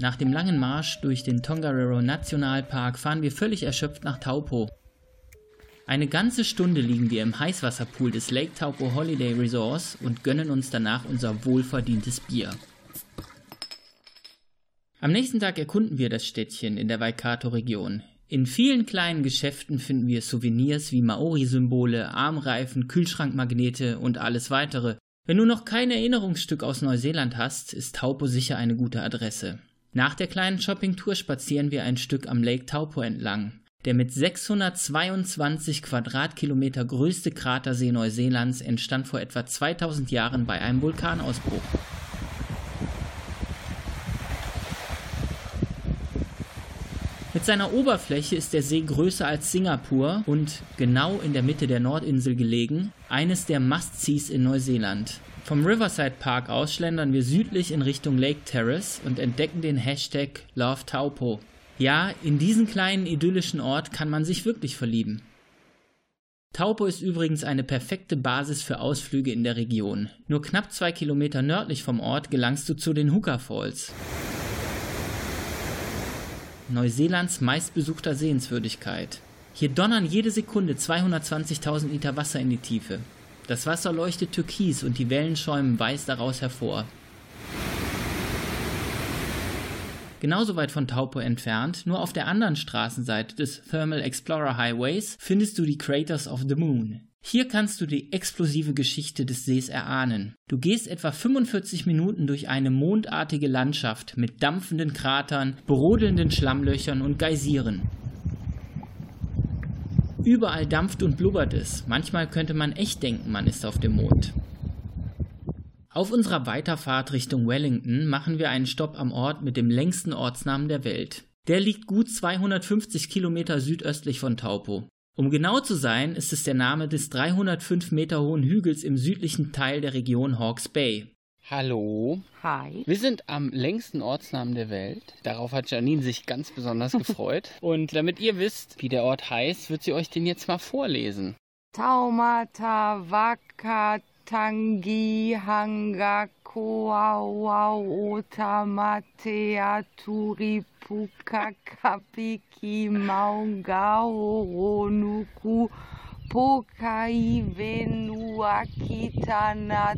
Nach dem langen Marsch durch den Tongariro Nationalpark fahren wir völlig erschöpft nach Taupo. Eine ganze Stunde liegen wir im Heißwasserpool des Lake Taupo Holiday Resorts und gönnen uns danach unser wohlverdientes Bier. Am nächsten Tag erkunden wir das Städtchen in der Waikato-Region. In vielen kleinen Geschäften finden wir Souvenirs wie Maori-Symbole, Armreifen, Kühlschrankmagnete und alles weitere. Wenn du noch kein Erinnerungsstück aus Neuseeland hast, ist Taupo sicher eine gute Adresse. Nach der kleinen Shoppingtour spazieren wir ein Stück am Lake Taupo entlang. Der mit 622 Quadratkilometer größte Kratersee Neuseelands entstand vor etwa 2000 Jahren bei einem Vulkanausbruch. Mit seiner Oberfläche ist der See größer als Singapur und genau in der Mitte der Nordinsel gelegen, eines der Must-Sees in Neuseeland. Vom Riverside Park aus schlendern wir südlich in Richtung Lake Terrace und entdecken den Hashtag Love Taupo. Ja, in diesen kleinen idyllischen Ort kann man sich wirklich verlieben. Taupo ist übrigens eine perfekte Basis für Ausflüge in der Region. Nur knapp zwei Kilometer nördlich vom Ort gelangst du zu den Hooker Falls. Neuseelands meistbesuchter Sehenswürdigkeit. Hier donnern jede Sekunde 220.000 Liter Wasser in die Tiefe. Das Wasser leuchtet türkis und die Wellen schäumen weiß daraus hervor. Genauso weit von Taupo entfernt, nur auf der anderen Straßenseite des Thermal Explorer Highways, findest du die Craters of the Moon. Hier kannst du die explosive Geschichte des Sees erahnen. Du gehst etwa 45 Minuten durch eine mondartige Landschaft mit dampfenden Kratern, brodelnden Schlammlöchern und Geysiren. Überall dampft und blubbert es. Manchmal könnte man echt denken, man ist auf dem Mond. Auf unserer Weiterfahrt Richtung Wellington machen wir einen Stopp am Ort mit dem längsten Ortsnamen der Welt. Der liegt gut 250 Kilometer südöstlich von Taupo. Um genau zu sein, ist es der Name des 305 Meter hohen Hügels im südlichen Teil der Region Hawke's Bay. Hallo. Hi. Wir sind am längsten Ortsnamen der Welt. Darauf hat Janine sich ganz besonders gefreut. Und damit ihr wisst, wie der Ort heißt, wird sie euch den jetzt mal vorlesen. Taumata Wakatangi Hanga Koawau Otamatea Turipuka Kapiki Maungao Ronuku Pokai Venuakitana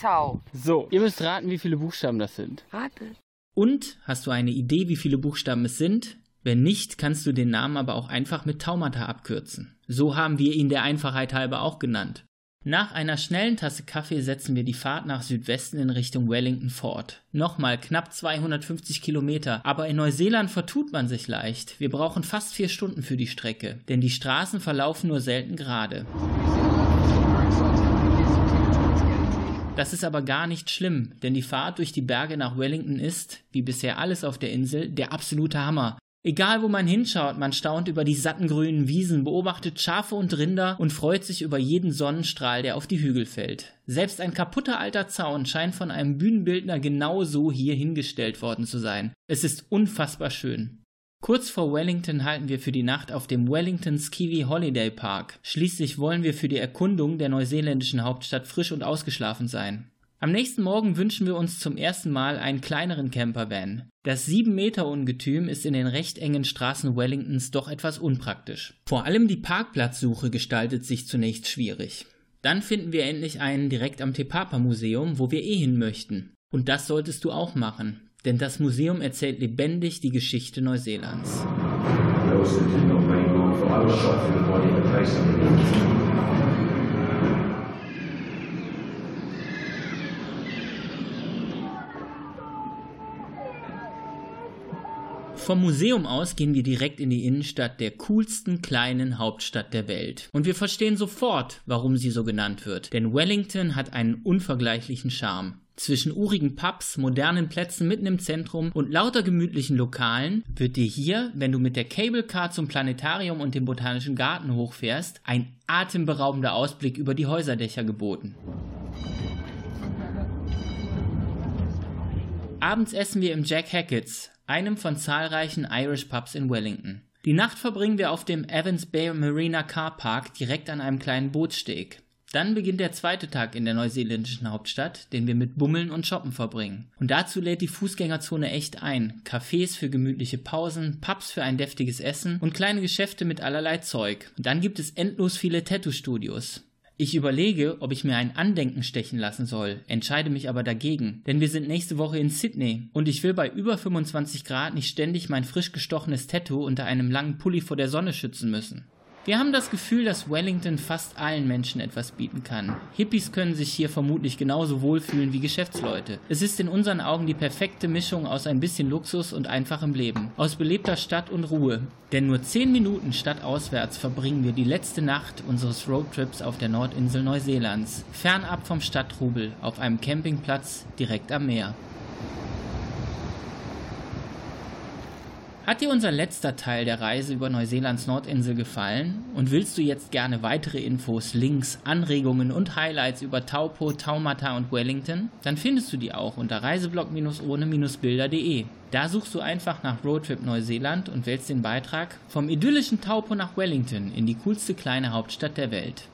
Tau. So, ihr müsst raten, wie viele Buchstaben das sind. Rate. Und hast du eine Idee, wie viele Buchstaben es sind? Wenn nicht, kannst du den Namen aber auch einfach mit Taumata abkürzen. So haben wir ihn der Einfachheit halber auch genannt. Nach einer schnellen Tasse Kaffee setzen wir die Fahrt nach Südwesten in Richtung Wellington fort. Nochmal knapp 250 Kilometer, aber in Neuseeland vertut man sich leicht. Wir brauchen fast vier Stunden für die Strecke, denn die Straßen verlaufen nur selten gerade. Das ist aber gar nicht schlimm, denn die Fahrt durch die Berge nach Wellington ist, wie bisher alles auf der Insel, der absolute Hammer. Egal wo man hinschaut, man staunt über die satten grünen Wiesen, beobachtet Schafe und Rinder und freut sich über jeden Sonnenstrahl, der auf die Hügel fällt. Selbst ein kaputter alter Zaun scheint von einem Bühnenbildner genau so hier hingestellt worden zu sein. Es ist unfassbar schön. Kurz vor Wellington halten wir für die Nacht auf dem Wellington Skiwi Holiday Park. Schließlich wollen wir für die Erkundung der neuseeländischen Hauptstadt frisch und ausgeschlafen sein. Am nächsten Morgen wünschen wir uns zum ersten Mal einen kleineren Campervan. Das 7 Meter Ungetüm ist in den recht engen Straßen Wellingtons doch etwas unpraktisch. Vor allem die Parkplatzsuche gestaltet sich zunächst schwierig. Dann finden wir endlich einen direkt am Te Papa Museum, wo wir eh hin möchten. Und das solltest du auch machen, denn das Museum erzählt lebendig die Geschichte Neuseelands. Vom Museum aus gehen wir direkt in die Innenstadt der coolsten kleinen Hauptstadt der Welt. Und wir verstehen sofort, warum sie so genannt wird. Denn Wellington hat einen unvergleichlichen Charme. Zwischen urigen Pubs, modernen Plätzen mitten im Zentrum und lauter gemütlichen Lokalen wird dir hier, wenn du mit der Cable Car zum Planetarium und dem Botanischen Garten hochfährst, ein atemberaubender Ausblick über die Häuserdächer geboten. Abends essen wir im Jack Hackett's, einem von zahlreichen Irish Pubs in Wellington. Die Nacht verbringen wir auf dem Evans Bay Marina Car Park direkt an einem kleinen Bootssteg. Dann beginnt der zweite Tag in der neuseeländischen Hauptstadt, den wir mit Bummeln und Shoppen verbringen. Und dazu lädt die Fußgängerzone echt ein. Cafés für gemütliche Pausen, Pubs für ein deftiges Essen und kleine Geschäfte mit allerlei Zeug. Und dann gibt es endlos viele Tattoo-Studios. Ich überlege, ob ich mir ein Andenken stechen lassen soll, entscheide mich aber dagegen, denn wir sind nächste Woche in Sydney und ich will bei über 25 Grad nicht ständig mein frisch gestochenes Tattoo unter einem langen Pulli vor der Sonne schützen müssen. Wir haben das Gefühl, dass Wellington fast allen Menschen etwas bieten kann. Hippies können sich hier vermutlich genauso wohlfühlen wie Geschäftsleute. Es ist in unseren Augen die perfekte Mischung aus ein bisschen Luxus und einfachem Leben, aus belebter Stadt und Ruhe. Denn nur 10 Minuten stadtauswärts verbringen wir die letzte Nacht unseres Roadtrips auf der Nordinsel Neuseelands, fernab vom Stadttrubel, auf einem Campingplatz direkt am Meer. Hat dir unser letzter Teil der Reise über Neuseelands Nordinsel gefallen und willst du jetzt gerne weitere Infos, Links, Anregungen und Highlights über Taupo, Taumata und Wellington? Dann findest du die auch unter reiseblog-ohne-bilder.de. Da suchst du einfach nach Roadtrip Neuseeland und wählst den Beitrag vom idyllischen Taupo nach Wellington in die coolste kleine Hauptstadt der Welt.